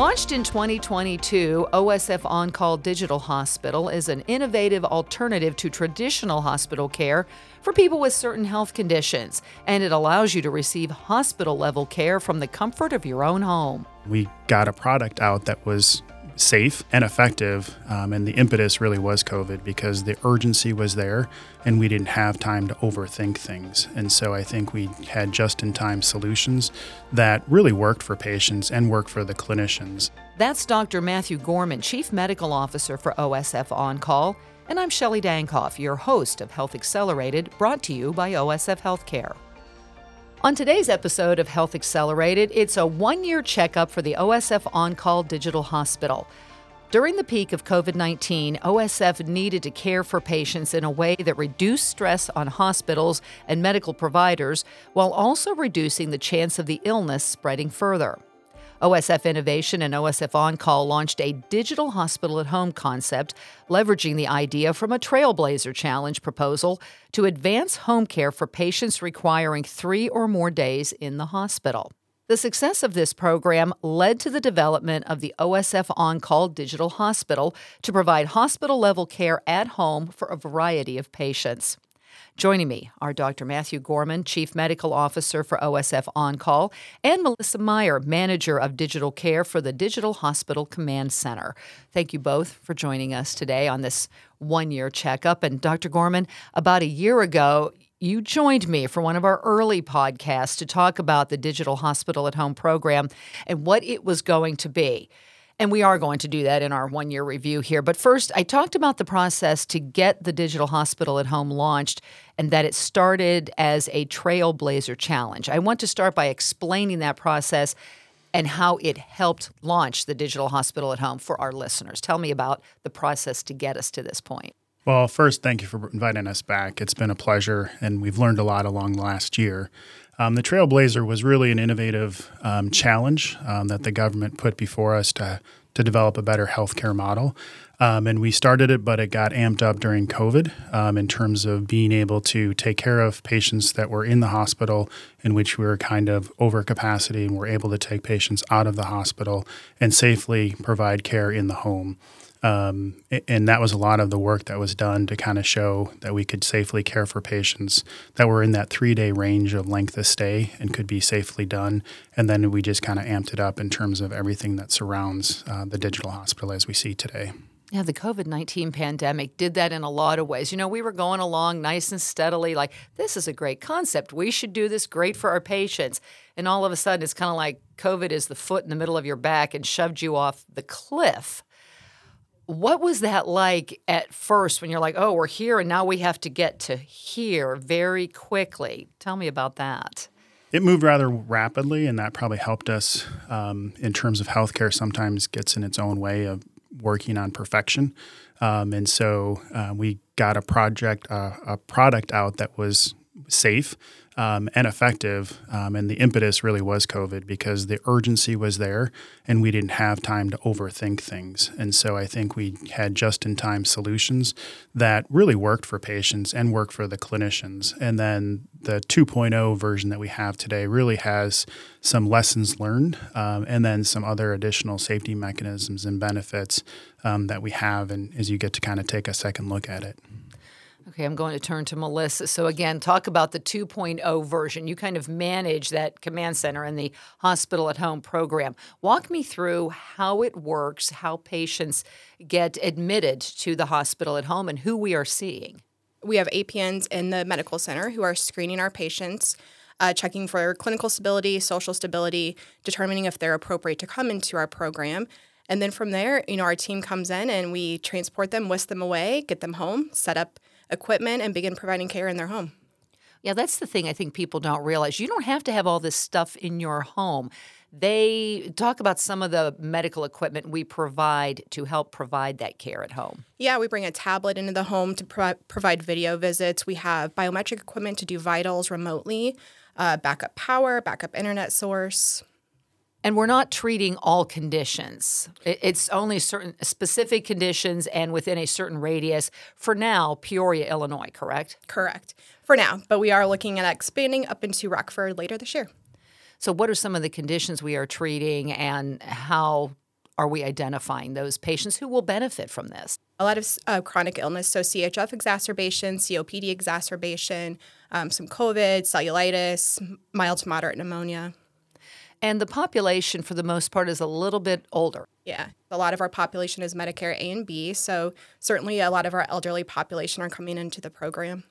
Launched in 2022, OSF OnCall Digital Hospital is an innovative alternative to traditional hospital care for people with certain health conditions, and it allows you to receive hospital level care from the comfort of your own home. We got a product out that was safe and effective. Um, and the impetus really was COVID because the urgency was there and we didn't have time to overthink things. And so I think we had just in time solutions that really worked for patients and worked for the clinicians. That's Dr. Matthew Gorman, Chief Medical Officer for OSF OnCall. And I'm Shelli Dankoff, your host of Health Accelerated, brought to you by OSF Healthcare. On today's episode of Health Accelerated, it's a one year checkup for the OSF OnCall Digital Hospital. During the peak of COVID 19, OSF needed to care for patients in a way that reduced stress on hospitals and medical providers while also reducing the chance of the illness spreading further. OSF Innovation and OSF OnCall launched a digital hospital at home concept, leveraging the idea from a Trailblazer Challenge proposal to advance home care for patients requiring three or more days in the hospital. The success of this program led to the development of the OSF OnCall Digital Hospital to provide hospital level care at home for a variety of patients. Joining me are Dr. Matthew Gorman, Chief Medical Officer for OSF OnCall, and Melissa Meier, Manager of Digital Care for the Digital Hospital Command Center. Thank you both for joining us today on this one year checkup. And Dr. Gorman, about a year ago, you joined me for one of our early podcasts to talk about the Digital Hospital at Home program and what it was going to be. And we are going to do that in our one year review here. But first, I talked about the process to get the digital hospital at home launched and that it started as a Trailblazer challenge. I want to start by explaining that process and how it helped launch the digital hospital at home for our listeners. Tell me about the process to get us to this point. Well, first, thank you for inviting us back. It's been a pleasure, and we've learned a lot along the last year. Um, the Trailblazer was really an innovative um, challenge um, that the government put before us to to develop a better healthcare model. Um, and we started it, but it got amped up during COVID um, in terms of being able to take care of patients that were in the hospital, in which we were kind of over capacity, and we're able to take patients out of the hospital and safely provide care in the home. Um, and that was a lot of the work that was done to kind of show that we could safely care for patients that were in that three day range of length of stay and could be safely done. And then we just kind of amped it up in terms of everything that surrounds uh, the digital hospital as we see today. Yeah, the COVID 19 pandemic did that in a lot of ways. You know, we were going along nice and steadily, like, this is a great concept. We should do this great for our patients. And all of a sudden, it's kind of like COVID is the foot in the middle of your back and shoved you off the cliff. What was that like at first when you're like, oh, we're here and now we have to get to here very quickly? Tell me about that. It moved rather rapidly, and that probably helped us um, in terms of healthcare. Sometimes gets in its own way of working on perfection, um, and so uh, we got a project, uh, a product out that was safe um, and effective. Um, and the impetus really was COVID because the urgency was there and we didn't have time to overthink things. And so I think we had just in time solutions that really worked for patients and worked for the clinicians. And then the 2.0 version that we have today really has some lessons learned um, and then some other additional safety mechanisms and benefits um, that we have. And as you get to kind of take a second look at it. Okay, I'm going to turn to Melissa. So, again, talk about the 2.0 version. You kind of manage that command center and the hospital at home program. Walk me through how it works, how patients get admitted to the hospital at home, and who we are seeing. We have APNs in the medical center who are screening our patients. Uh, checking for clinical stability, social stability, determining if they're appropriate to come into our program. And then from there, you know, our team comes in and we transport them, whisk them away, get them home, set up equipment and begin providing care in their home. Yeah, that's the thing I think people don't realize. You don't have to have all this stuff in your home. They talk about some of the medical equipment we provide to help provide that care at home. Yeah, we bring a tablet into the home to pro- provide video visits. We have biometric equipment to do vitals remotely, uh, backup power, backup internet source. And we're not treating all conditions. It's only certain specific conditions and within a certain radius. For now, Peoria, Illinois, correct? Correct. For now, but we are looking at expanding up into Rockford later this year. So, what are some of the conditions we are treating, and how are we identifying those patients who will benefit from this? A lot of uh, chronic illness, so CHF exacerbation, COPD exacerbation, um, some COVID, cellulitis, mild to moderate pneumonia. And the population, for the most part, is a little bit older. Yeah, a lot of our population is Medicare A and B, so certainly a lot of our elderly population are coming into the program.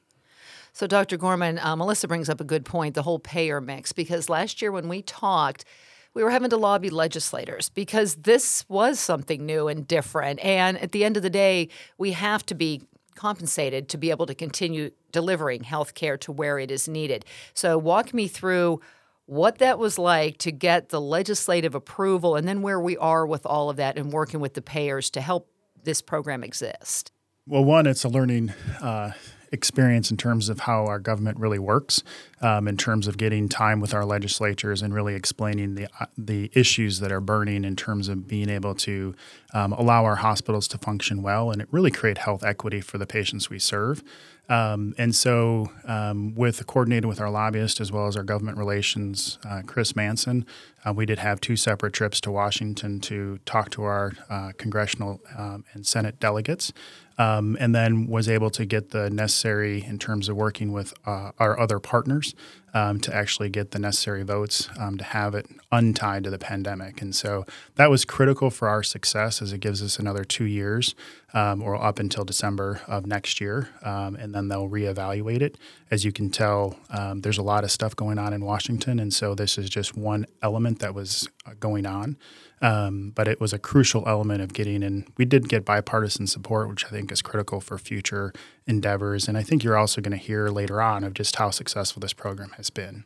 So, Dr. Gorman, uh, Melissa brings up a good point the whole payer mix, because last year when we talked, we were having to lobby legislators because this was something new and different. And at the end of the day, we have to be compensated to be able to continue delivering health care to where it is needed. So, walk me through what that was like to get the legislative approval and then where we are with all of that and working with the payers to help this program exist. Well, one, it's a learning uh, experience in terms of how our government really works, um, in terms of getting time with our legislatures and really explaining the uh, the issues that are burning in terms of being able to um, allow our hospitals to function well and it really create health equity for the patients we serve. Um, and so, um, with coordinating with our lobbyist as well as our government relations, uh, Chris Manson, uh, we did have two separate trips to Washington to talk to our uh, congressional um, and Senate delegates, um, and then was able to get the necessary in terms of working with uh, our other partners um, to actually get the necessary votes um, to have it untied to the pandemic. And so that was critical for our success as it gives us another two years um, or up until December of next year. Um, and then they'll reevaluate it. As you can tell, um, there's a lot of stuff going on in Washington. And so this is just one element that was uh, going on. Um, but it was a crucial element of getting in. We did get bipartisan support, which I think is critical for future endeavors. And I think you're also going to hear later on of just how successful this program has been.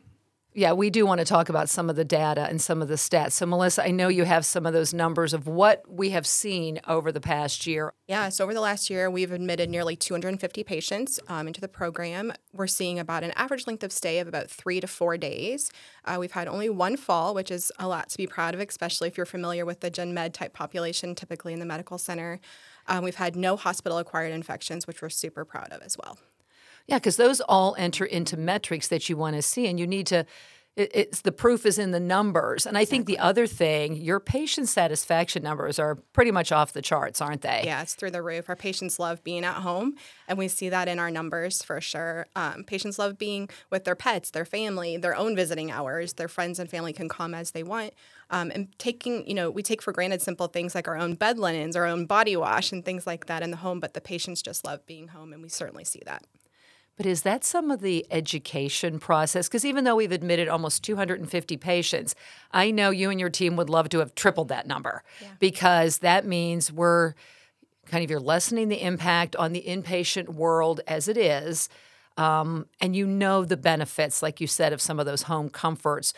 Yeah, we do want to talk about some of the data and some of the stats. So, Melissa, I know you have some of those numbers of what we have seen over the past year. Yeah, so over the last year, we've admitted nearly 250 patients um, into the program. We're seeing about an average length of stay of about three to four days. Uh, we've had only one fall, which is a lot to be proud of, especially if you're familiar with the gen med type population, typically in the medical center. Um, we've had no hospital acquired infections, which we're super proud of as well. Yeah, because those all enter into metrics that you want to see, and you need to. it's the proof is in the numbers, and I think the other thing, your patient satisfaction numbers are pretty much off the charts, aren't they? Yeah, it's through the roof. Our patients love being at home, and we see that in our numbers for sure. Um, patients love being with their pets, their family, their own visiting hours. Their friends and family can come as they want. Um, and taking, you know, we take for granted simple things like our own bed linens, our own body wash, and things like that in the home, but the patients just love being home, and we certainly see that. But is that some of the education process? Because even though we've admitted almost 250 patients, I know you and your team would love to have tripled that number yeah. because that means we're kind of you're lessening the impact on the inpatient world as it is. Um, and you know the benefits, like you said, of some of those home comforts.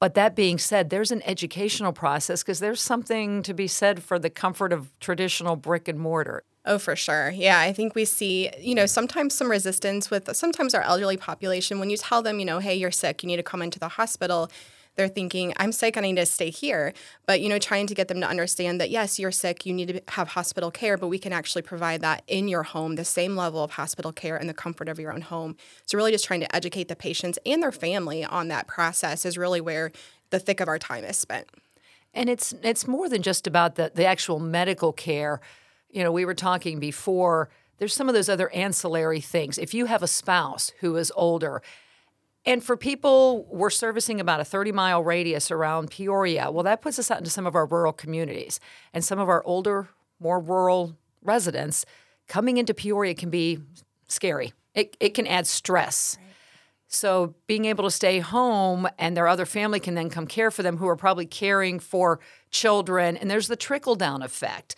But that being said, there's an educational process because there's something to be said for the comfort of traditional brick and mortar. Oh, for sure. Yeah, I think we see, you know, sometimes some resistance with sometimes our elderly population. When you tell them, you know, hey, you're sick, you need to come into the hospital, they're thinking, I'm sick, I need to stay here. But, you know, trying to get them to understand that, yes, you're sick, you need to have hospital care, but we can actually provide that in your home, the same level of hospital care in the comfort of your own home. So, really just trying to educate the patients and their family on that process is really where the thick of our time is spent. And it's it's more than just about the, the actual medical care you know, we were talking before, there's some of those other ancillary things. If you have a spouse who is older, and for people, we're servicing about a 30 mile radius around Peoria. Well, that puts us out into some of our rural communities. And some of our older, more rural residents coming into Peoria can be scary. It, it can add stress. Right. So, being able to stay home and their other family can then come care for them who are probably caring for children, and there's the trickle down effect.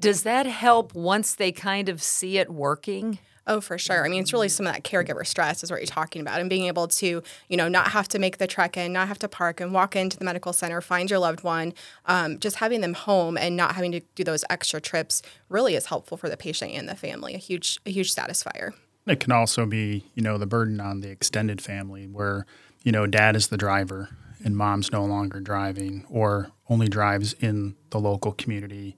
Does that help once they kind of see it working? Oh, for sure. I mean, it's really some of that caregiver stress is what you're talking about, and being able to, you know, not have to make the trek in, not have to park and walk into the medical center, find your loved one. Um, just having them home and not having to do those extra trips really is helpful for the patient and the family. A huge, a huge satisfier. It can also be, you know, the burden on the extended family where, you know, dad is the driver and mom's no longer driving or only drives in the local community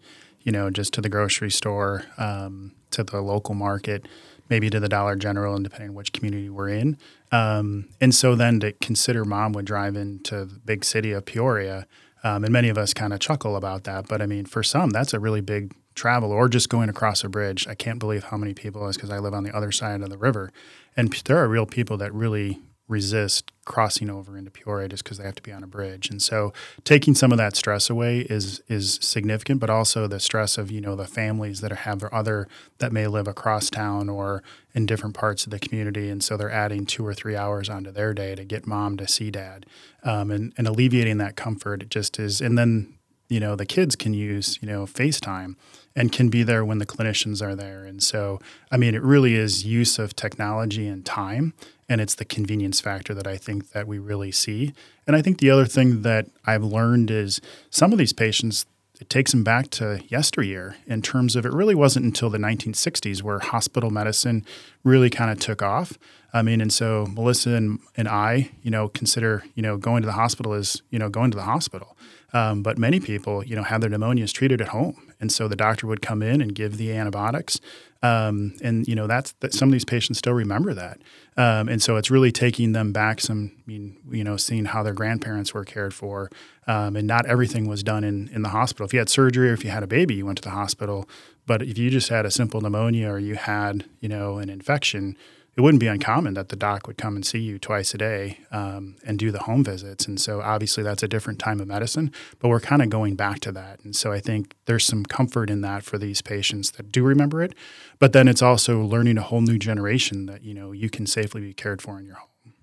you know, just to the grocery store, um, to the local market, maybe to the Dollar General, and depending on which community we're in. Um, and so then to consider mom would drive into the big city of Peoria, Um, and many of us kind of chuckle about that. But I mean, for some, that's a really big travel or just going across a bridge. I can't believe how many people is because I live on the other side of the river. And there are real people that really resist crossing over into Peoria just because they have to be on a bridge. And so taking some of that stress away is is significant, but also the stress of, you know, the families that have their other that may live across town or in different parts of the community. And so they're adding two or three hours onto their day to get mom to see dad. Um, and, and alleviating that comfort just is and then you know the kids can use you know FaceTime and can be there when the clinicians are there. And so, I mean, it really is use of technology and time, and it's the convenience factor that I think that we really see. And I think the other thing that I've learned is some of these patients it takes them back to yesteryear in terms of it really wasn't until the 1960s where hospital medicine really kind of took off. I mean, and so Melissa and, and I, you know, consider, you know, going to the hospital as, you know, going to the hospital. Um, but many people, you know, have their pneumonias treated at home. And so the doctor would come in and give the antibiotics. Um, and, you know, that's that some of these patients still remember that. Um, and so it's really taking them back some, I mean, you know, seeing how their grandparents were cared for. Um, and not everything was done in, in the hospital. If you had surgery or if you had a baby, you went to the hospital. But if you just had a simple pneumonia or you had, you know, an infection, it wouldn't be uncommon that the doc would come and see you twice a day um, and do the home visits. And so obviously that's a different time of medicine, but we're kind of going back to that. And so I think there's some comfort in that for these patients that do remember it. But then it's also learning a whole new generation that, you know, you can safely be cared for in your home.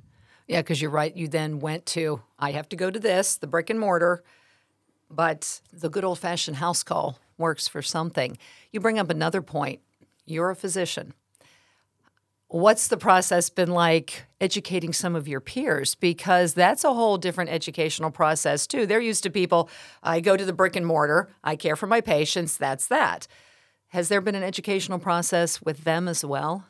Yeah, because you're right. You then went to, I have to go to this, the brick and mortar, but the good old fashioned house call works for something. You bring up another point. You're a physician What's the process been like educating some of your peers? Because that's a whole different educational process, too. They're used to people, I go to the brick and mortar, I care for my patients, that's that. Has there been an educational process with them as well?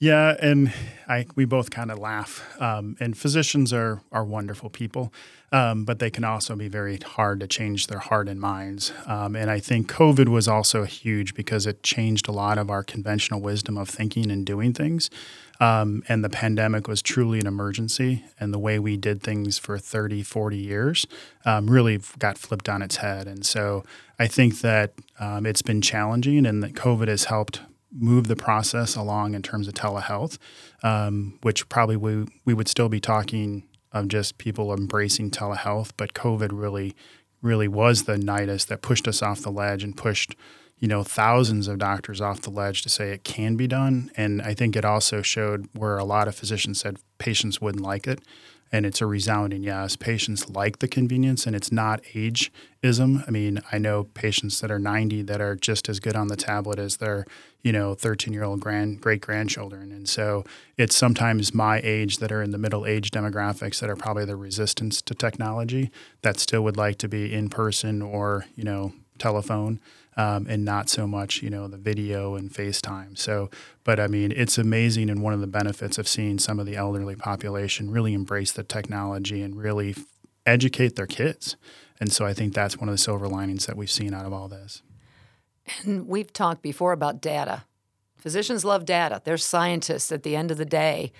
Yeah, and I we both kind of laugh. Um, and physicians are are wonderful people, um, but they can also be very hard to change their heart and minds. Um, and I think COVID was also huge because it changed a lot of our conventional wisdom of thinking and doing things. Um, and the pandemic was truly an emergency, and the way we did things for 30, 40 years um, really got flipped on its head. And so I think that um, it's been challenging, and that COVID has helped move the process along in terms of telehealth, um, which probably we, we would still be talking of just people embracing telehealth, but COVID really, really was the nidus that pushed us off the ledge and pushed, you know, thousands of doctors off the ledge to say it can be done. And I think it also showed where a lot of physicians said patients wouldn't like it and it's a resounding yes. Patients like the convenience, and it's not ageism. I mean, I know patients that are 90 that are just as good on the tablet as their, you know, 13 year old grand great grandchildren, and so it's sometimes my age that are in the middle age demographics that are probably the resistance to technology that still would like to be in person or you know telephone um, and not so much, you know, the video and FaceTime. So, but I mean, it's amazing, and one of the benefits of seeing some of the elderly population really embrace the technology and really f- educate their kids. And so, I think that's one of the silver linings that we've seen out of all this. And we've talked before about data. Physicians love data. They're scientists at the end of the day.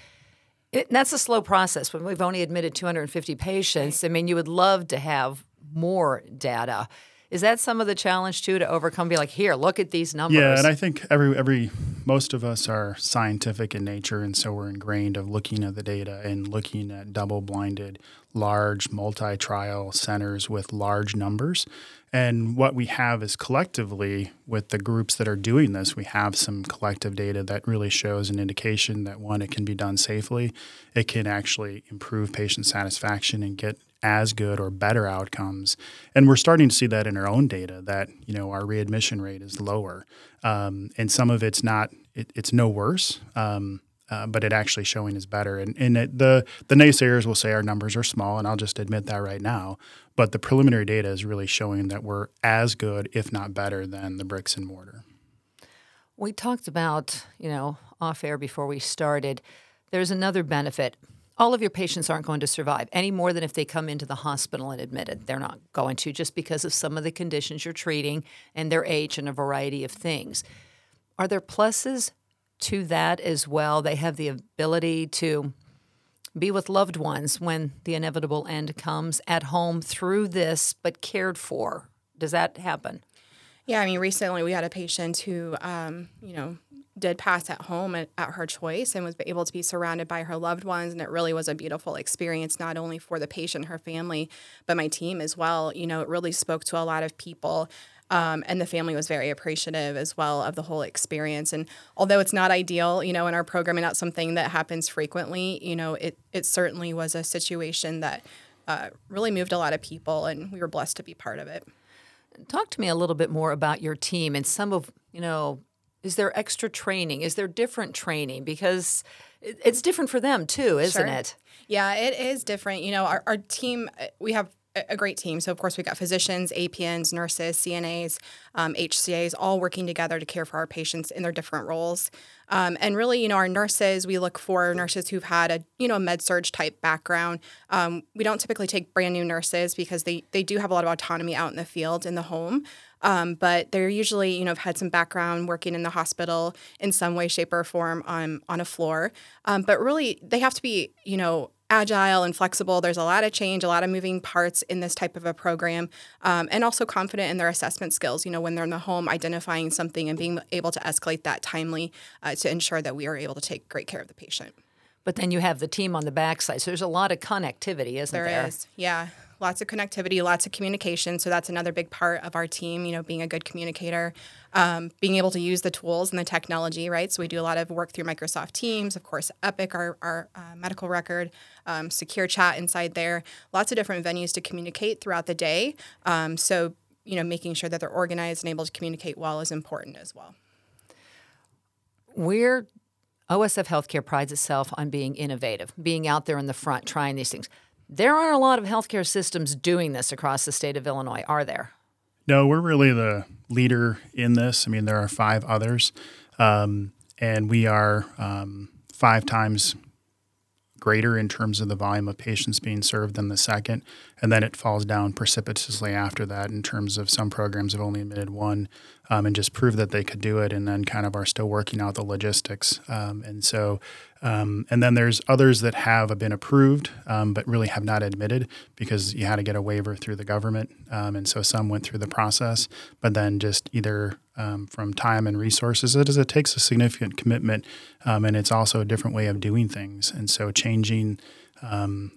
It, that's a slow process. When we've only admitted 250 patients, I mean, you would love to have more data. Is that some of the challenge too to overcome? Be like, here, look at these numbers. Yeah, and I think every every most of us are scientific in nature, and so we're ingrained of looking at the data and looking at double-blinded, large multi-trial centers with large numbers. And what we have is collectively with the groups that are doing this, we have some collective data that really shows an indication that one, it can be done safely. It can actually improve patient satisfaction and get as good or better outcomes. And we're starting to see that in our own data that, you know, our readmission rate is lower. Um, and some of it's not, it, it's no worse. Um, uh, but it actually showing is better. And, and it, the the naysayers will say our numbers are small, and I'll just admit that right now. But the preliminary data is really showing that we're as good, if not better, than the bricks and mortar. We talked about, you know, off air before we started. There's another benefit all of your patients aren't going to survive any more than if they come into the hospital and admitted. They're not going to just because of some of the conditions you're treating and their age and a variety of things. Are there pluses to that as well? They have the ability to be with loved ones when the inevitable end comes at home through this, but cared for. Does that happen? Yeah, I mean, recently we had a patient who, um, you know, did pass at home at, at, her choice and was able to be surrounded by her loved ones. And it really was a beautiful experience, not only for the patient, her family, but my team as well. You know, it really spoke to a lot of people. Um, and the family was very appreciative as well of the whole experience. And although it's not ideal, you know, in our program and not something that happens frequently, you know, it it certainly was a situation that uh, really moved a lot of people, and we were blessed to be part of it. Talk to me a little bit more about your team and some of you know. Is there extra training? Is there different training? Because it's different for them too, isn't sure. it? Yeah, it is different. You know, our, our team, uh, we have a great team. So, of course, we've got physicians, APNs, nurses, CNAs, um, HCAs, all working together to care for our patients in their different roles. Um, and really, you know, our nurses, we look for nurses who've had a, you know, med surg type background. Um, we don't typically take brand new nurses because they, they do have a lot of autonomy out in the field, in the home. Um, but they're usually, you know, have had some background working in the hospital in some way, shape, or form on on a floor. Um, but really, they have to be, you know, agile and flexible. There's a lot of change, a lot of moving parts in this type of a program, um, and also confident in their assessment skills. You know, when they're in the home, identifying something and being able to escalate that timely uh, to ensure that we are able to take great care of the patient. But then you have the team on the backside, so there's a lot of connectivity, isn't there? There is, yeah lots of connectivity, lots of communication. So that's another big part of our team, you know, being a good communicator, um, being able to use the tools and the technology, right? So we do a lot of work through Microsoft Teams, of course, Epic, our, our uh, medical record, um, secure chat inside there, lots of different venues to communicate throughout the day. Um, so, you know, making sure that they're organized and able to communicate well is important as well. We're OSF Healthcare prides itself on being innovative, being out there in the front, trying these things. There aren't a lot of healthcare systems doing this across the state of Illinois, are there? No, we're really the leader in this. I mean, there are five others, um, and we are um, five times greater in terms of the volume of patients being served than the second. And then it falls down precipitously after that in terms of some programs have only admitted one um, and just prove that they could do it and then kind of are still working out the logistics. Um, and so, um, and then there's others that have been approved um, but really have not admitted because you had to get a waiver through the government. Um, and so some went through the process, but then just either um, from time and resources. It is it takes a significant commitment, um, and it's also a different way of doing things. And so changing um,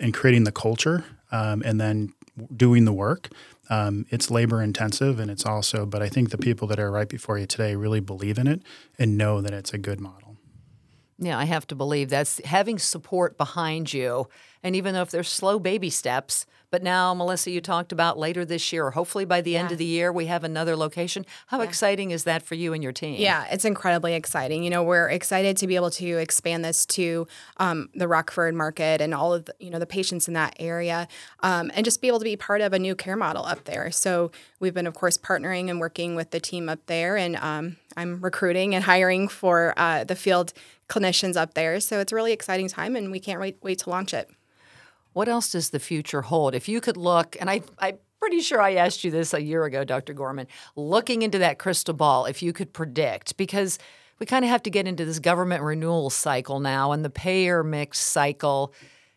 and creating the culture, um, and then doing the work. Um, it's labor intensive, and it's also. But I think the people that are right before you today really believe in it and know that it's a good model. Yeah, I have to believe that's having support behind you. And even though if there's slow baby steps, but now, Melissa, you talked about later this year, or hopefully by the yeah. end of the year, we have another location. How yeah. exciting is that for you and your team? Yeah, it's incredibly exciting. You know, we're excited to be able to expand this to um, the Rockford market and all of the, you know the patients in that area, um, and just be able to be part of a new care model up there. So we've been, of course, partnering and working with the team up there, and um, I'm recruiting and hiring for uh, the field clinicians up there. So it's a really exciting time, and we can't wait, wait to launch it. What else does the future hold? If you could look, and I, I'm pretty sure I asked you this a year ago, Dr. Gorman, looking into that crystal ball, if you could predict, because we kind of have to get into this government renewal cycle now and the payer mix cycle.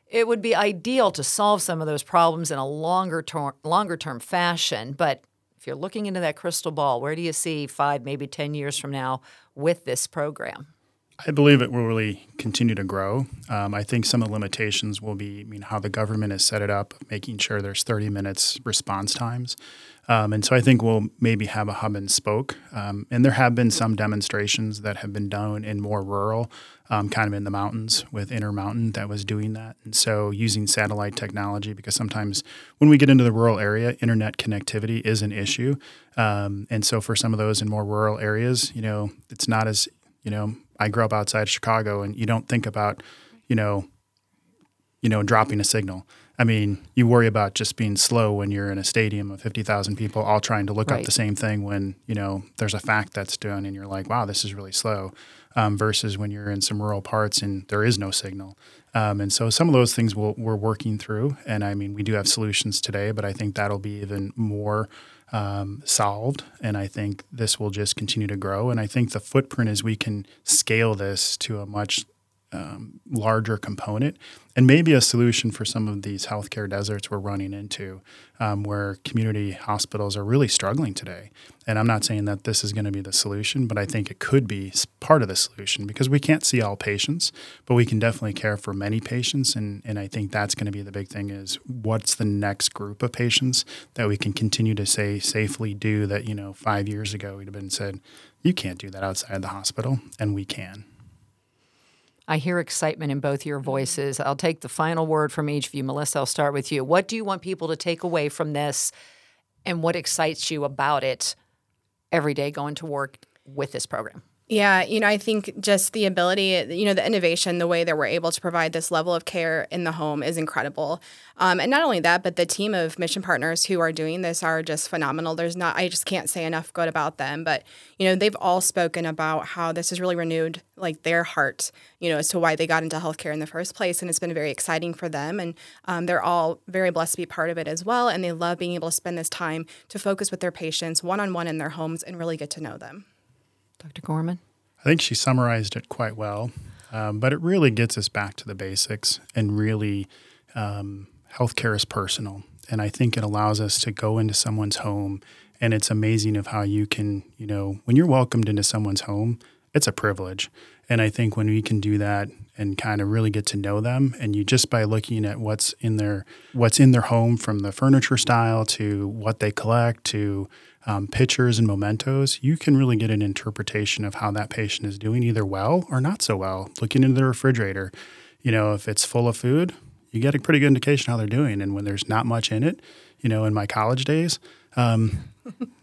It would be ideal to solve some of those problems in a longer term, longer term fashion. But if you're looking into that crystal ball, where do you see five, maybe 10 years from now with this program? I believe it will really continue to grow. Um, I think some of the limitations will be, I mean, how the government has set it up, making sure there's 30 minutes response times. Um, and so I think we'll maybe have a hub and spoke. Um, and there have been some demonstrations that have been done in more rural, um, kind of in the mountains with Intermountain that was doing that. And so using satellite technology, because sometimes when we get into the rural area, internet connectivity is an issue. Um, and so for some of those in more rural areas, you know, it's not as you know, I grew up outside of Chicago, and you don't think about, you know, you know, dropping a signal. I mean, you worry about just being slow when you're in a stadium of 50,000 people all trying to look right. up the same thing when, you know, there's a fact that's done and you're like, wow, this is really slow, um, versus when you're in some rural parts and there is no signal. Um, and so some of those things we we are working through. And I mean, we do have solutions today, but I think that'll be even more um, solved. And I think this will just continue to grow. And I think the footprint is we can scale this to a much um, larger component and maybe a solution for some of these healthcare deserts we're running into um, where community hospitals are really struggling today. And I'm not saying that this is going to be the solution, but I think it could be part of the solution because we can't see all patients, but we can definitely care for many patients. And, and I think that's going to be the big thing is what's the next group of patients that we can continue to say safely do that, you know, five years ago we'd have been said, you can't do that outside the hospital, and we can. I hear excitement in both your mm-hmm. voices. I'll take the final word from each of you. Melissa, I'll start with you. What do you want people to take away from this, and what excites you about it every day going to work with this program? Yeah, you know, I think just the ability, you know, the innovation, the way that we're able to provide this level of care in the home is incredible. Um, and not only that, but the team of mission partners who are doing this are just phenomenal. There's not, I just can't say enough good about them. But, you know, they've all spoken about how this has really renewed like their heart, you know, as to why they got into healthcare in the first place. And it's been very exciting for them. And um, they're all very blessed to be part of it as well. And they love being able to spend this time to focus with their patients one on one in their homes and really get to know them. Dr. Gorman? I think she summarized it quite well, um, but it really gets us back to the basics and really um, healthcare is personal. And I think it allows us to go into someone's home and it's amazing of how you can, you know, when you're welcomed into someone's home, it's a privilege. And I think when we can do that and kind of really get to know them and you just by looking at what's in their what's in their home from the furniture style to what they collect to um, pictures and mementos, you can really get an interpretation of how that patient is doing either well or not so well. Looking into the refrigerator, you know, if it's full of food, you get a pretty good indication how they're doing. And when there's not much in it, you know, in my college days, um,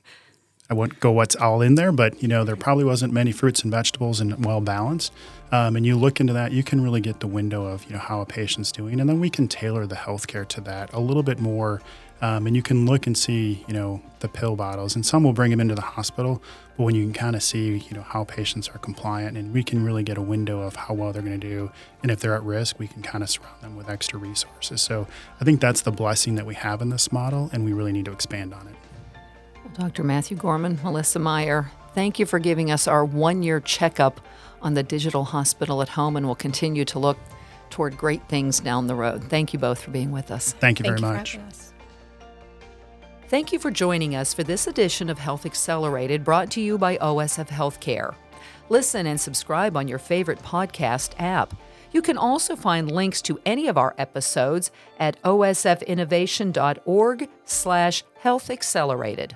I won't go what's all in there, but you know there probably wasn't many fruits and vegetables and well balanced. Um, and you look into that, you can really get the window of you know how a patient's doing, and then we can tailor the healthcare to that a little bit more. Um, and you can look and see you know the pill bottles, and some will bring them into the hospital, but when you can kind of see you know how patients are compliant, and we can really get a window of how well they're going to do, and if they're at risk, we can kind of surround them with extra resources. So I think that's the blessing that we have in this model, and we really need to expand on it. Dr. Matthew Gorman, Melissa Meier, thank you for giving us our one year checkup on the digital hospital at home, and we'll continue to look toward great things down the road. Thank you both for being with us. Thank you Thank very you much. Thank you for joining us for this edition of Health Accelerated brought to you by OSF Healthcare. Listen and subscribe on your favorite podcast app. You can also find links to any of our episodes at osfinnovation.org slash health accelerated.